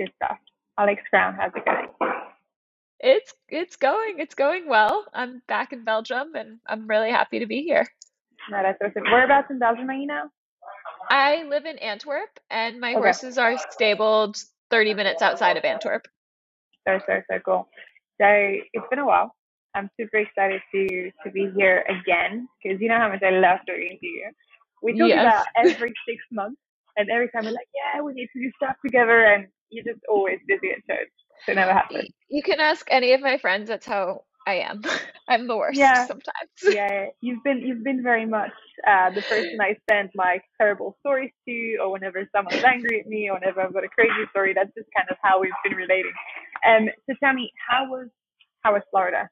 Good stuff. Alex Brown, how's it going? It's it's going it's going well. I'm back in Belgium and I'm really happy to be here. No, that's awesome. Whereabouts in Belgium are you now? I live in Antwerp and my Okay. horses are stabled 30 minutes outside of Antwerp. So, so, so cool. So it's been a while. I'm super excited to to be here again because you know how much I love talking to you. We talk Yes. about every six months, and every time we're like, yeah, we need to do stuff together, and you're just always busy at church, so it never happens. You can ask any of my friends, that's how I am. I'm the worst Yeah, sometimes. yeah. You've been you've been very much uh, the person I send my terrible stories to, or whenever someone's angry at me, or whenever I've got a crazy story. That's just kind of how we've been relating. Um, so tell me, how was how was Florida?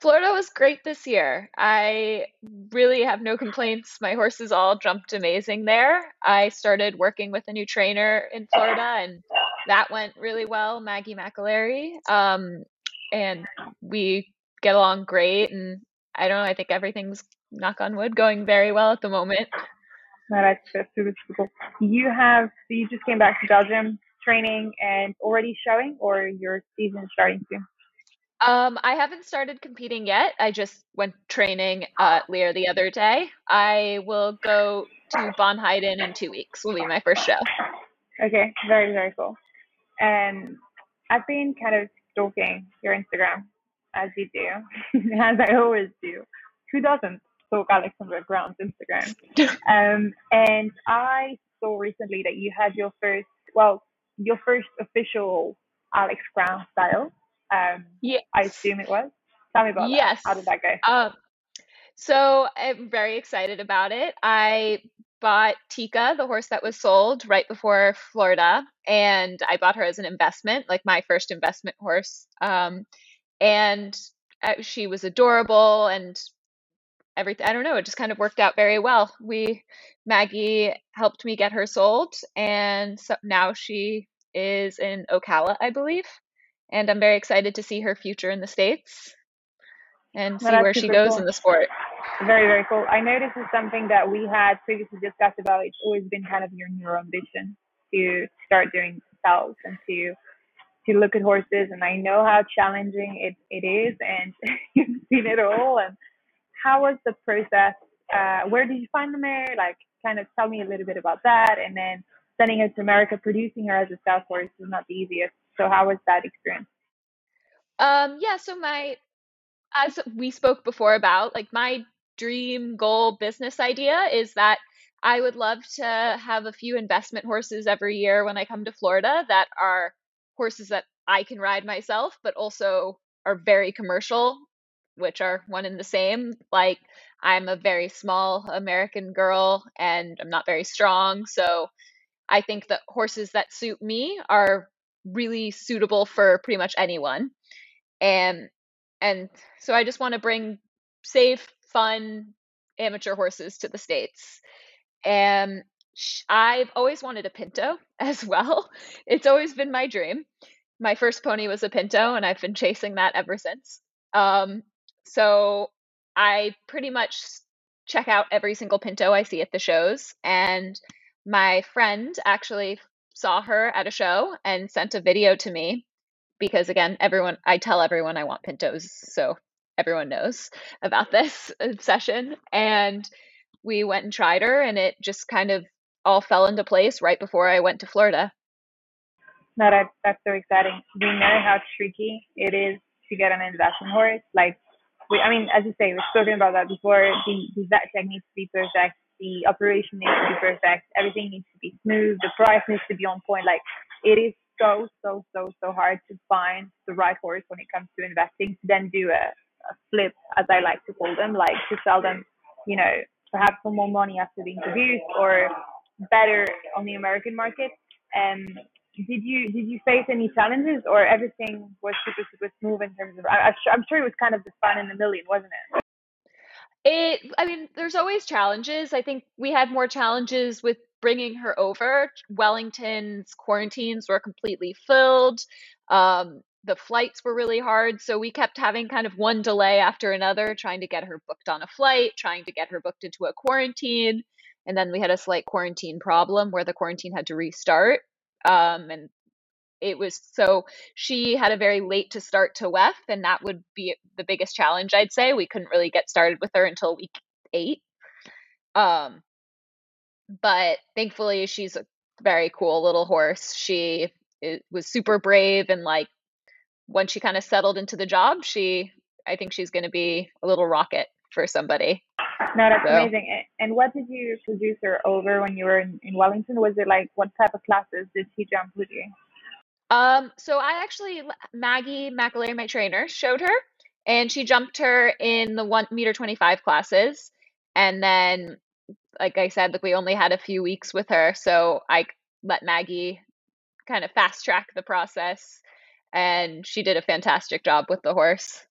Florida was great this year. I really have no complaints. My horses all jumped amazing there. I started working with a new trainer in Florida, and that went really well, Maggie McAlary. Um, and we get along great. And I don't know, I think everything's, knock on wood, going very well at the moment. You have, you just came back to Belgium training and already showing, or your season starting soon? Um, I haven't started competing yet. I just went training at Lear the other day. I will go to Bon in two weeks, will be my first show. Okay, very, very cool. And I've been kind of stalking your Instagram, as you do, as I always do. Who doesn't stalk Alexandra Brown's Instagram? Um, and I saw recently that you had your first, well, your first official Alex Brown style. Um, I assume it was. Tell me about that. How did that go? Um, so I'm very excited about it. I bought Tika, the horse that was sold right before Florida, and I bought her as an investment, like my first investment horse. Um, and uh, she was adorable and everything. I don't know, it just kind of worked out very well. We, Maggie helped me get her sold, and so now she is in Ocala, I believe. And I'm very excited to see her future in the States and No, see where she goes in the sport. Very, very cool. I know this is something that we had previously discussed about. It's always been kind of your new ambition to start doing sales and to to look at horses. And I know how challenging it, it is, and you've seen it all. And how was the process? Uh, where did you find the mare? Like, kind of tell me a little bit about that. And then sending her to America, producing her as a sales horse is not the easiest. So how was that experience? Um, yeah, so my as we spoke before about, like my dream goal business idea is that I would love to have a few investment horses every year when I come to Florida that are horses that I can ride myself, but also are very commercial, which are one and the same. Like I'm a very small American girl and I'm not very strong, so I think that horses that suit me are really suitable for pretty much anyone. And and so I just want to bring safe, fun amateur horses to the States. And I've always wanted a Pinto as well. It's always been my dream. My first pony was a Pinto, and I've been chasing that ever since. Um, so I pretty much check out every single Pinto I see at the shows. And my friend actually saw her at a show and sent a video to me because again, everyone I tell everyone I want pintos, so everyone knows about this obsession. And we went and tried her, and it just kind of all fell into place right before I went to Florida. No, that, that's so exciting. We know how tricky it is to get an investment horse. Like, we, I mean, as you say, we've spoken about that before. The, the vet needs to be perfect. The operation needs to be perfect. Everything needs to be smooth. The price needs to be on point. Like, it is so, so, so, so hard to find the right horse when it comes to investing to then do a, a flip, as I like to call them, like to sell them, you know, perhaps for more money after being produced or better on the American market. And did you did you face any challenges or everything was super super smooth in terms of I, I'm sure it was kind of the fun in the million, wasn't it? It, I mean, there's always challenges. I think we had more challenges with bringing her over. Wellington's quarantines were completely filled. Um, the flights were really hard, so we kept having kind of one delay after another, trying to get her booked on a flight, trying to get her booked into a quarantine, and then we had a slight quarantine problem where the quarantine had to restart. Um, and it was so she had a very late to start to WEF, and that would be the biggest challenge, I'd say. We couldn't really get started with her until week eight. Um, but thankfully, she's a very cool little horse. She it was super brave and like once she kind of settled into the job, she I think she's going to be a little rocket for somebody. No, that's So, amazing. And what did you produce her over when you were in, in Wellington? Was it like what type of classes did she jump with you? Um, so I actually Maggie McAlary, my trainer, showed her, and she jumped her in the one meter twenty five classes, and then like I said, like we only had a few weeks with her, so I let Maggie kind of fast track the process, and she did a fantastic job with the horse.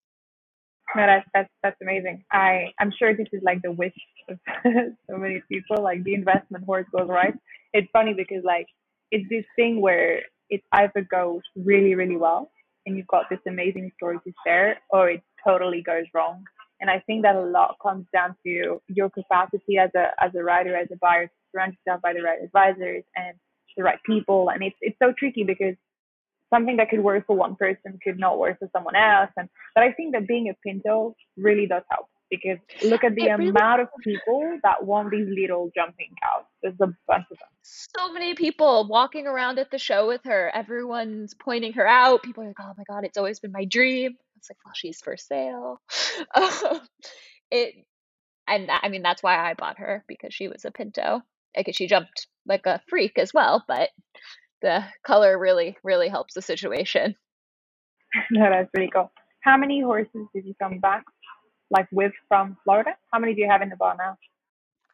No, that's that's that's amazing. I I'm sure this is like the wish of so many people. Like the investment horse goes right. It's funny because like it's this thing where it either goes really really well and you've got this amazing story to share, or it totally goes wrong. And I think that a lot comes down to your capacity as a as a rider, as a buyer, to surround yourself by the right advisors and the right people. And it's it's so tricky because something that could work for one person could not work for someone else. And but I think that being a Pinto really does help because look at the It really amount of people that want these little jumping cows. There's a bunch of them. so many people walking around at the show with her. Everyone's pointing her out. People are like, "Oh my God, it's always been my dream." It's like, "Well, she's for sale." Um, it and I mean that's why I bought her because she was a Pinto. Like she jumped like a freak as well, but the color really really helps the situation. no, that's really cool. How many horses did you come back like with from Florida? How many do you have in the bar now?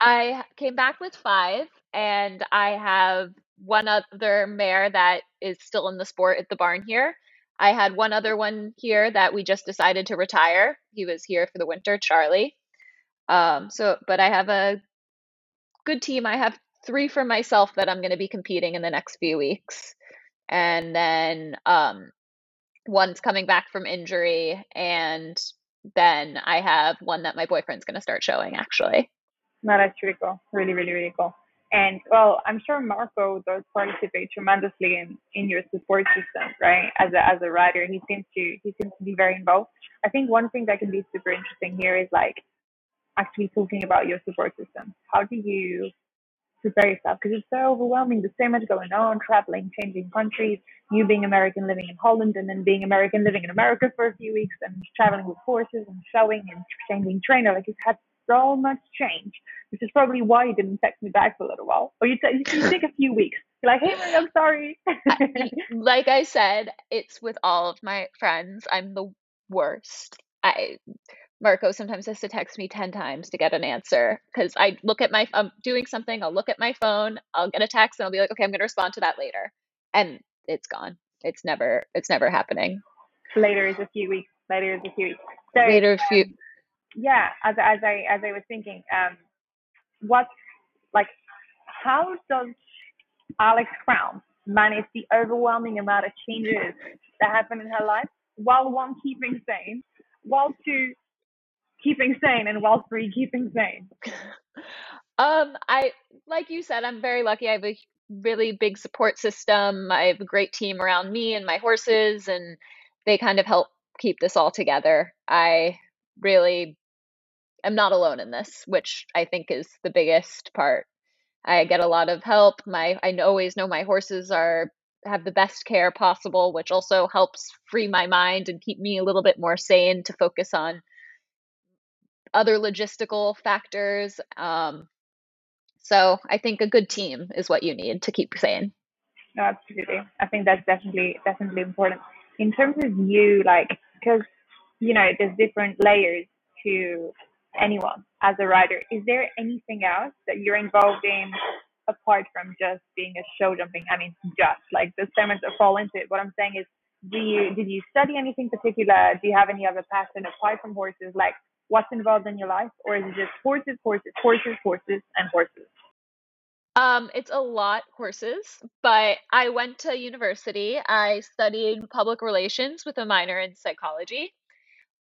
I came back with five, and I have one other mare that is still in the sport at the barn here. I had one other one here that we just decided to retire. He was here for the winter, Charlie. Um, so, but I have a good team. I have three for myself that I'm going to be competing in the next few weeks. And then um, one's coming back from injury, and then I have one that my boyfriend's going to start showing actually. No, that's really cool. Really, really, really cool. And well, I'm sure Marco does participate tremendously in, in your support system, right? As a as a rider, he seems to he seems to be very involved. I think one thing that can be super interesting here is like actually talking about your support system. How do you prepare yourself? Because it's so overwhelming. There's so much going on, traveling, changing countries, you being American living in Holland, and then being American living in America for a few weeks, and traveling with horses and showing and changing trainer. Like it's had so much change, which is probably why you didn't text me back for a little while. Or you, t- you take a few weeks. You're like, hey, Marie, I'm sorry. like I said, it's with all of my friends. I'm the worst. I Marco sometimes has to text me 10 times to get an answer because I look at my I'm doing something, I'll look at my phone, I'll get a text and I'll be like, "Okay, I'm going to respond to that later." And it's gone. It's never it's never happening. later is a few weeks. Later is a few weeks. So Later a few. um, yeah, as as I as I was thinking, um, what like how does Alex Brown manage the overwhelming amount of changes that happen in her life while one keeping sane, while two keeping sane, and while free keeping sane? um I like you said, I'm very lucky. I have a really big support system. I have a great team around me and my horses and they kind of help keep this all together. I really am not alone in this, which I think is the biggest part. I get a lot of help. My I always know my horses are have the best care possible, which also helps free my mind and keep me a little bit more sane to focus on other logistical factors. Um, so I think a good team is what you need to keep sane. No, absolutely. I think that's definitely definitely important. In terms of you, like, because you know, there's different layers to anyone as a writer. Is there anything else that you're involved in apart from just being a show jumping? I mean, just like the much that fall into it. What I'm saying is, do you did you study anything particular? Do you have any other passion apart from horses? Like, what's involved in your life, or is it just horses, horses, horses, horses, and horses? Um, it's a lot horses, but I went to university. I studied public relations with a minor in psychology,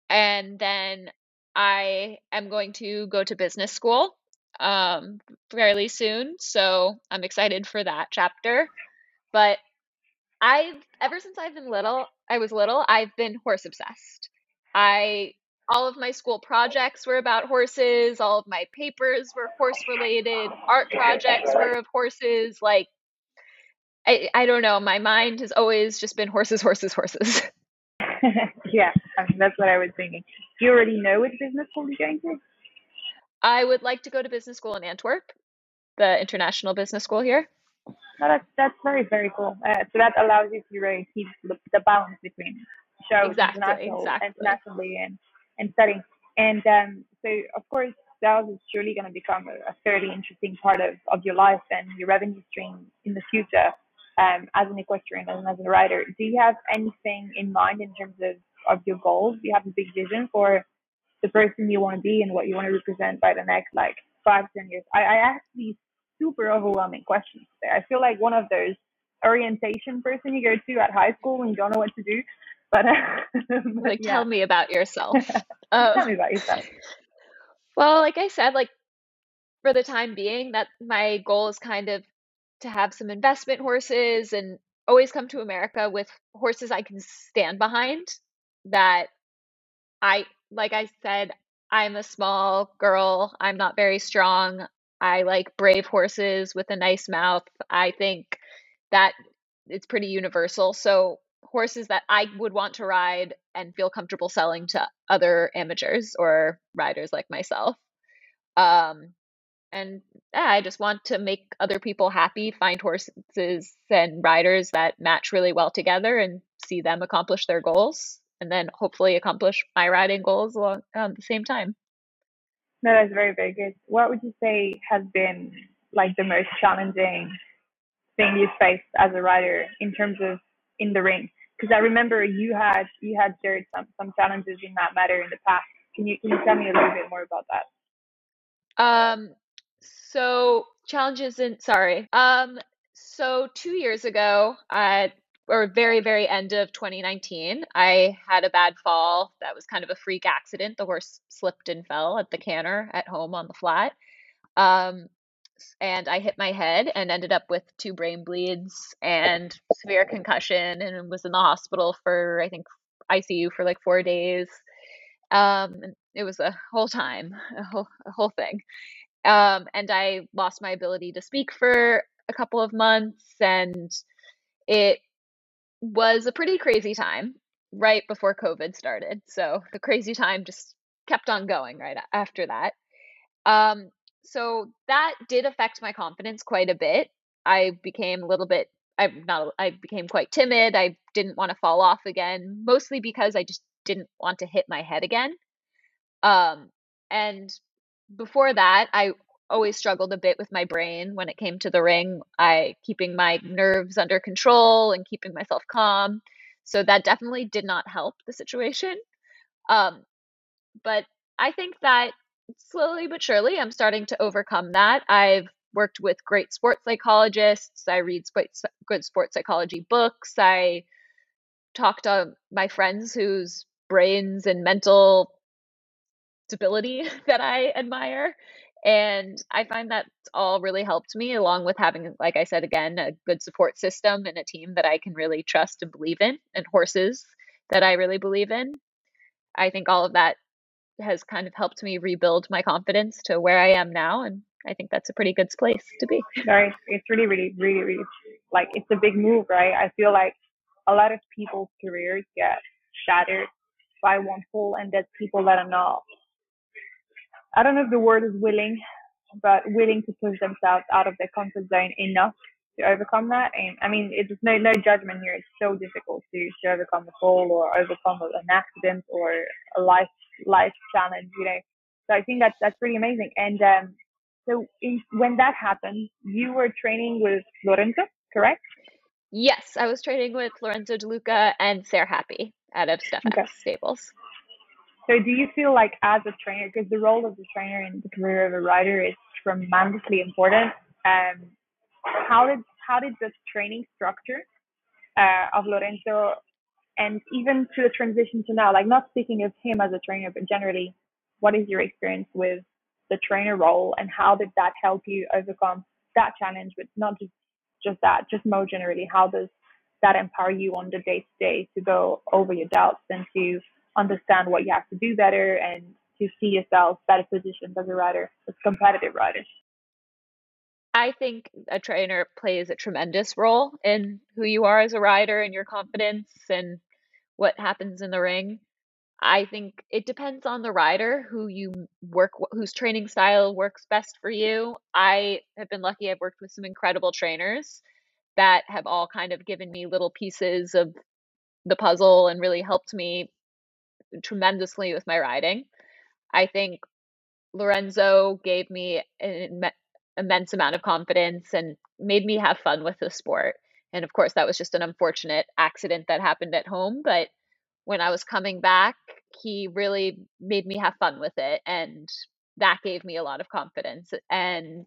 and then I am going to go to business school um fairly soon, so I'm excited for that chapter. But I've ever since I've been little, I was little, I've been horse obsessed. I all of my school projects were about horses, all of my papers were horse related, art projects were of horses. Like I, I don't know, my mind has always just been horses, horses, horses. yeah, I mean, that's what I was thinking. Do you already know which business school you're going to? I would like to go to business school in Antwerp, the international business school here. No, that's that's very very cool. Uh, so that allows you to really keep the, the balance between shows Exactly, international exactly. internationally and and studying. And um, so of course sales is surely going to become a, a fairly interesting part of, of your life and your revenue stream in the future. Um, as an equestrian and as a rider, do you have anything in mind in terms of, of your goals? Do you have a big vision for the person you want to be and what you want to represent by the next like five, ten years? I, I ask these super overwhelming questions there. I feel like one of those orientation person you go to at high school when you don't know what to do. But, but Like, yeah, tell me about yourself. Tell um, me about yourself. well, like I said, like for the time being, that my goal is kind of to have some investment horses and always come to America with horses I can stand behind that I, like I said, I'm a small girl. I'm not very strong. I like brave horses with a nice mouth. I think that it's pretty universal. So, horses that I would want to ride and feel comfortable selling to other amateurs or riders like myself. Um, and yeah, I just want to make other people happy, find horses and riders that match really well together and see them accomplish their goals, and then hopefully accomplish my riding goals along um, the same time. No, that's very, very good. What would you say has been like the most challenging thing you faced as a rider in terms of in the ring? Because I remember you had you had shared some some challenges in that matter in the past. Can you can you tell me a little bit more about that? Um, so challenges in sorry. Um, so two years ago, at or very, very end of 2019, I had a bad fall that was kind of a freak accident. The horse slipped and fell at the canter at home on the flat. Um, and I hit my head and ended up with two brain bleeds and severe concussion and was in the hospital for I think ICU for like four days. Um, it was a whole time, a whole, a whole thing. Um, and I lost my ability to speak for a couple of months, and it was a pretty crazy time right before COVID started. So the crazy time just kept on going right after that. Um, so that did affect my confidence quite a bit. I became a little bit, I'm not, I became quite timid. I didn't want to fall off again, mostly because I just didn't want to hit my head again. Um, and before that, I always struggled a bit with my brain when it came to the ring. I keeping my nerves under control and keeping myself calm. So that definitely did not help the situation. Um, but I think that slowly but surely I'm starting to overcome that. I've worked with great sports psychologists. I read sports, good sports psychology books. I talk to my friends whose brains and mental stability that I admire. And I find that all really helped me, along with having, like I said again, a good support system and a team that I can really trust and believe in, and horses that I really believe in. I think all of that has kind of helped me rebuild my confidence to where I am now. And I think that's a pretty good place to be. Right. It's really, really, really, really like it's a big move, right? I feel like a lot of people's careers get shattered by one fall, and that's people that are not I don't know if the word is willing, but willing to push themselves out of their comfort zone enough to overcome that. And I mean, it's no no judgment here. It's so difficult to, to overcome a fall or overcome an accident or a life life challenge, you know. So I think that's that's pretty amazing. And um, so in, when that happened, you were training with Lorenzo, correct? Yes, I was training with Lorenzo De Luca and Sarah Happy out of Steph Okay. Stables. So do you feel like as a trainer, because the role of the trainer in the career of a rider is tremendously important. Um, how did how did the training structure uh, of Lorenzo and even to the transition to now, like not speaking of him as a trainer, but generally, what is your experience with the trainer role and how did that help you overcome that challenge? But not just just that, just more generally, how does that empower you on the day to day to go over your doubts and to understand what you have to do better and to see yourself better positioned as a rider, as a competitive rider. I think a trainer plays a tremendous role in who you are as a rider and your confidence and what happens in the ring. I think it depends on the rider who you work whose training style works best for you. I have been lucky I've worked with some incredible trainers that have all kind of given me little pieces of the puzzle and really helped me tremendously with my riding. I think Lorenzo gave me an immense amount of confidence and made me have fun with the sport. And of course, that was just an unfortunate accident that happened at home, but when I was coming back, he really made me have fun with it. And that gave me a lot of confidence. And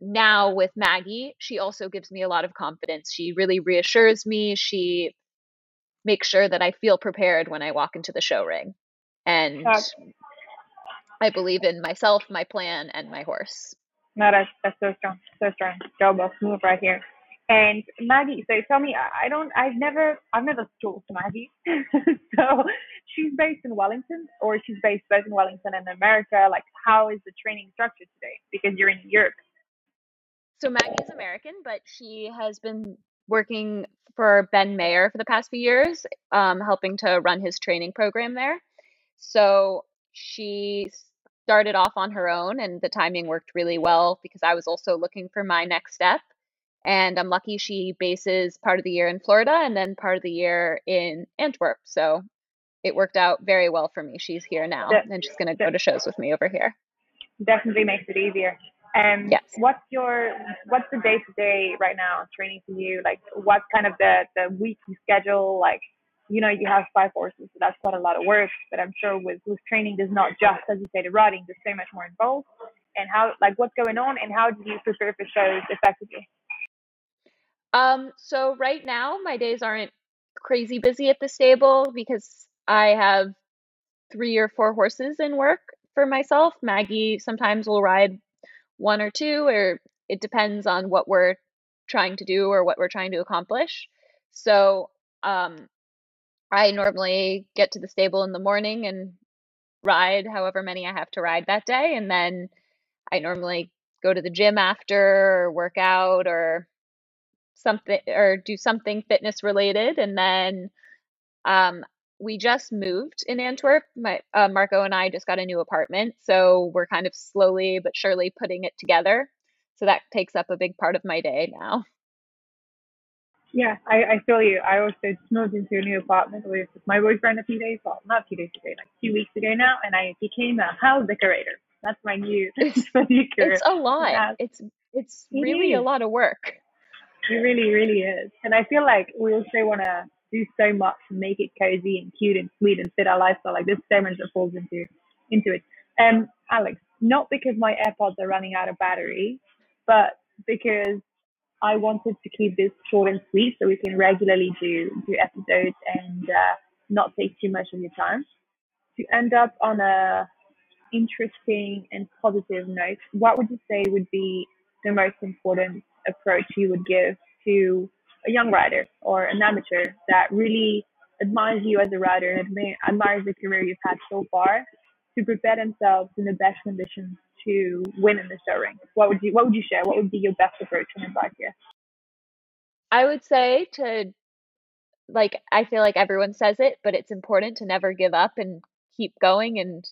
now with Maggie, she also gives me a lot of confidence. She really reassures me. She makes sure that I feel prepared when I walk into the show ring. And I believe in myself, my plan, and my horse. No, that's, that's so strong. So strong. Job. Move right here. And Maggie, so tell me, I don't, I've never, I've never talked to Maggie. so she's based in Wellington, or she's based both in Wellington and America. Like, how is the training structured today? Because you're in Europe. So Maggie is American, but she has been working for Ben Maher for the past few years, um, helping to run his training program there. So she started off on her own, and the timing worked really well because I was also looking for my next step. And I'm lucky she bases part of the year in Florida and then part of the year in Antwerp. So it worked out very well for me. She's here now and she's going to go to shows with me over here. Definitely makes it easier. Um, yes. What's your what's the day to day right now training for you? Like, what's kind of the the weekly schedule? Like, you know, you have five horses, so that's quite a lot of work. But I'm sure with with training, there's not just as you say the riding. There's so much more involved. And how like what's going on, and how do you prepare for shows effectively? Um, so right now my days aren't crazy busy at the stable because I have three or four horses in work for myself. Maggie sometimes will ride one or two, or it depends on what we're trying to do or what we're trying to accomplish. So um, I normally get to the stable in the morning and ride however many I have to ride that day. And then I normally go to the gym after or work out or something or do something fitness related and then um, we just moved in Antwerp. My uh, Marco and I just got a new apartment, so we're kind of slowly but surely putting it together. So that takes up a big part of my day now. Yeah, I, I feel you. I also moved into a new apartment with my boyfriend a few days, well, not a few days ago, like two weeks ago now, and I became a house decorator. That's my new career. It's a lot. Yeah. It's it's it really is. a lot of work. It really, really is. And I feel like we also want to do so much to make it cozy and cute and sweet and fit our lifestyle. Like there's so much that falls into into it. Um, Alex, not because my AirPods are running out of battery, but because I wanted to keep this short and sweet so we can regularly do do episodes and uh, not take too much of your time. To end up on a interesting and positive note, what would you say would be the most important approach you would give to a young rider or an amateur that really admires you as a rider and admires the career you've had so far to prepare themselves in the best conditions to win in the show ring? What would you What would you share? What would be your best approach and advice here? I would say to like I feel like everyone says it, but it's important to never give up and keep going and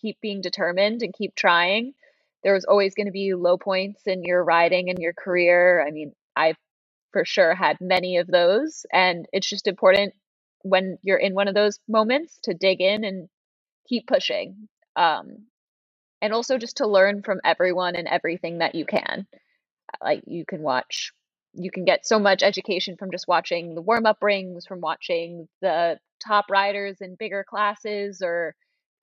keep being determined and keep trying. There's always going to be low points in your riding and your career. I mean, I've for sure had many of those, and it's just important when you're in one of those moments to dig in and keep pushing. Um, and also just to learn from everyone and everything that you can. Like you can watch you can get so much education from just watching the warm up rings, from watching the top riders in bigger classes or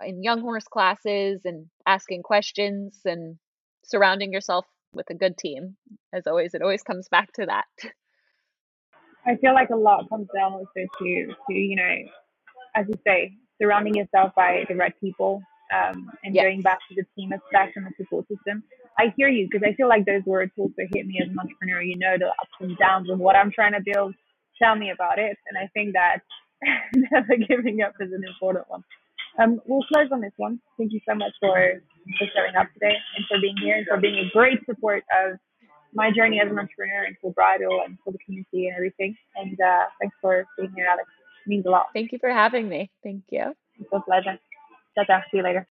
in young horse classes and asking questions and surrounding yourself with a good team. As always, it always comes back to that. I feel like a lot comes down also to to you know, as you say, surrounding yourself by the right people um, and going back to the team aspect and the support system. I hear you because I feel like those words also hit me as an entrepreneur. You know the ups and downs of what I'm trying to build. Tell me about it. And I think that never giving up is an important one. Um, we'll close on this one. Thank you so much for, for showing up today and for being here and for being a great support of my journey as an entrepreneur and for Bridal and for the community and everything. And uh, thanks for being here, Alex. It means a lot. Thank you for having me. Thank you. It's a pleasure. Ciao, ciao. See you later.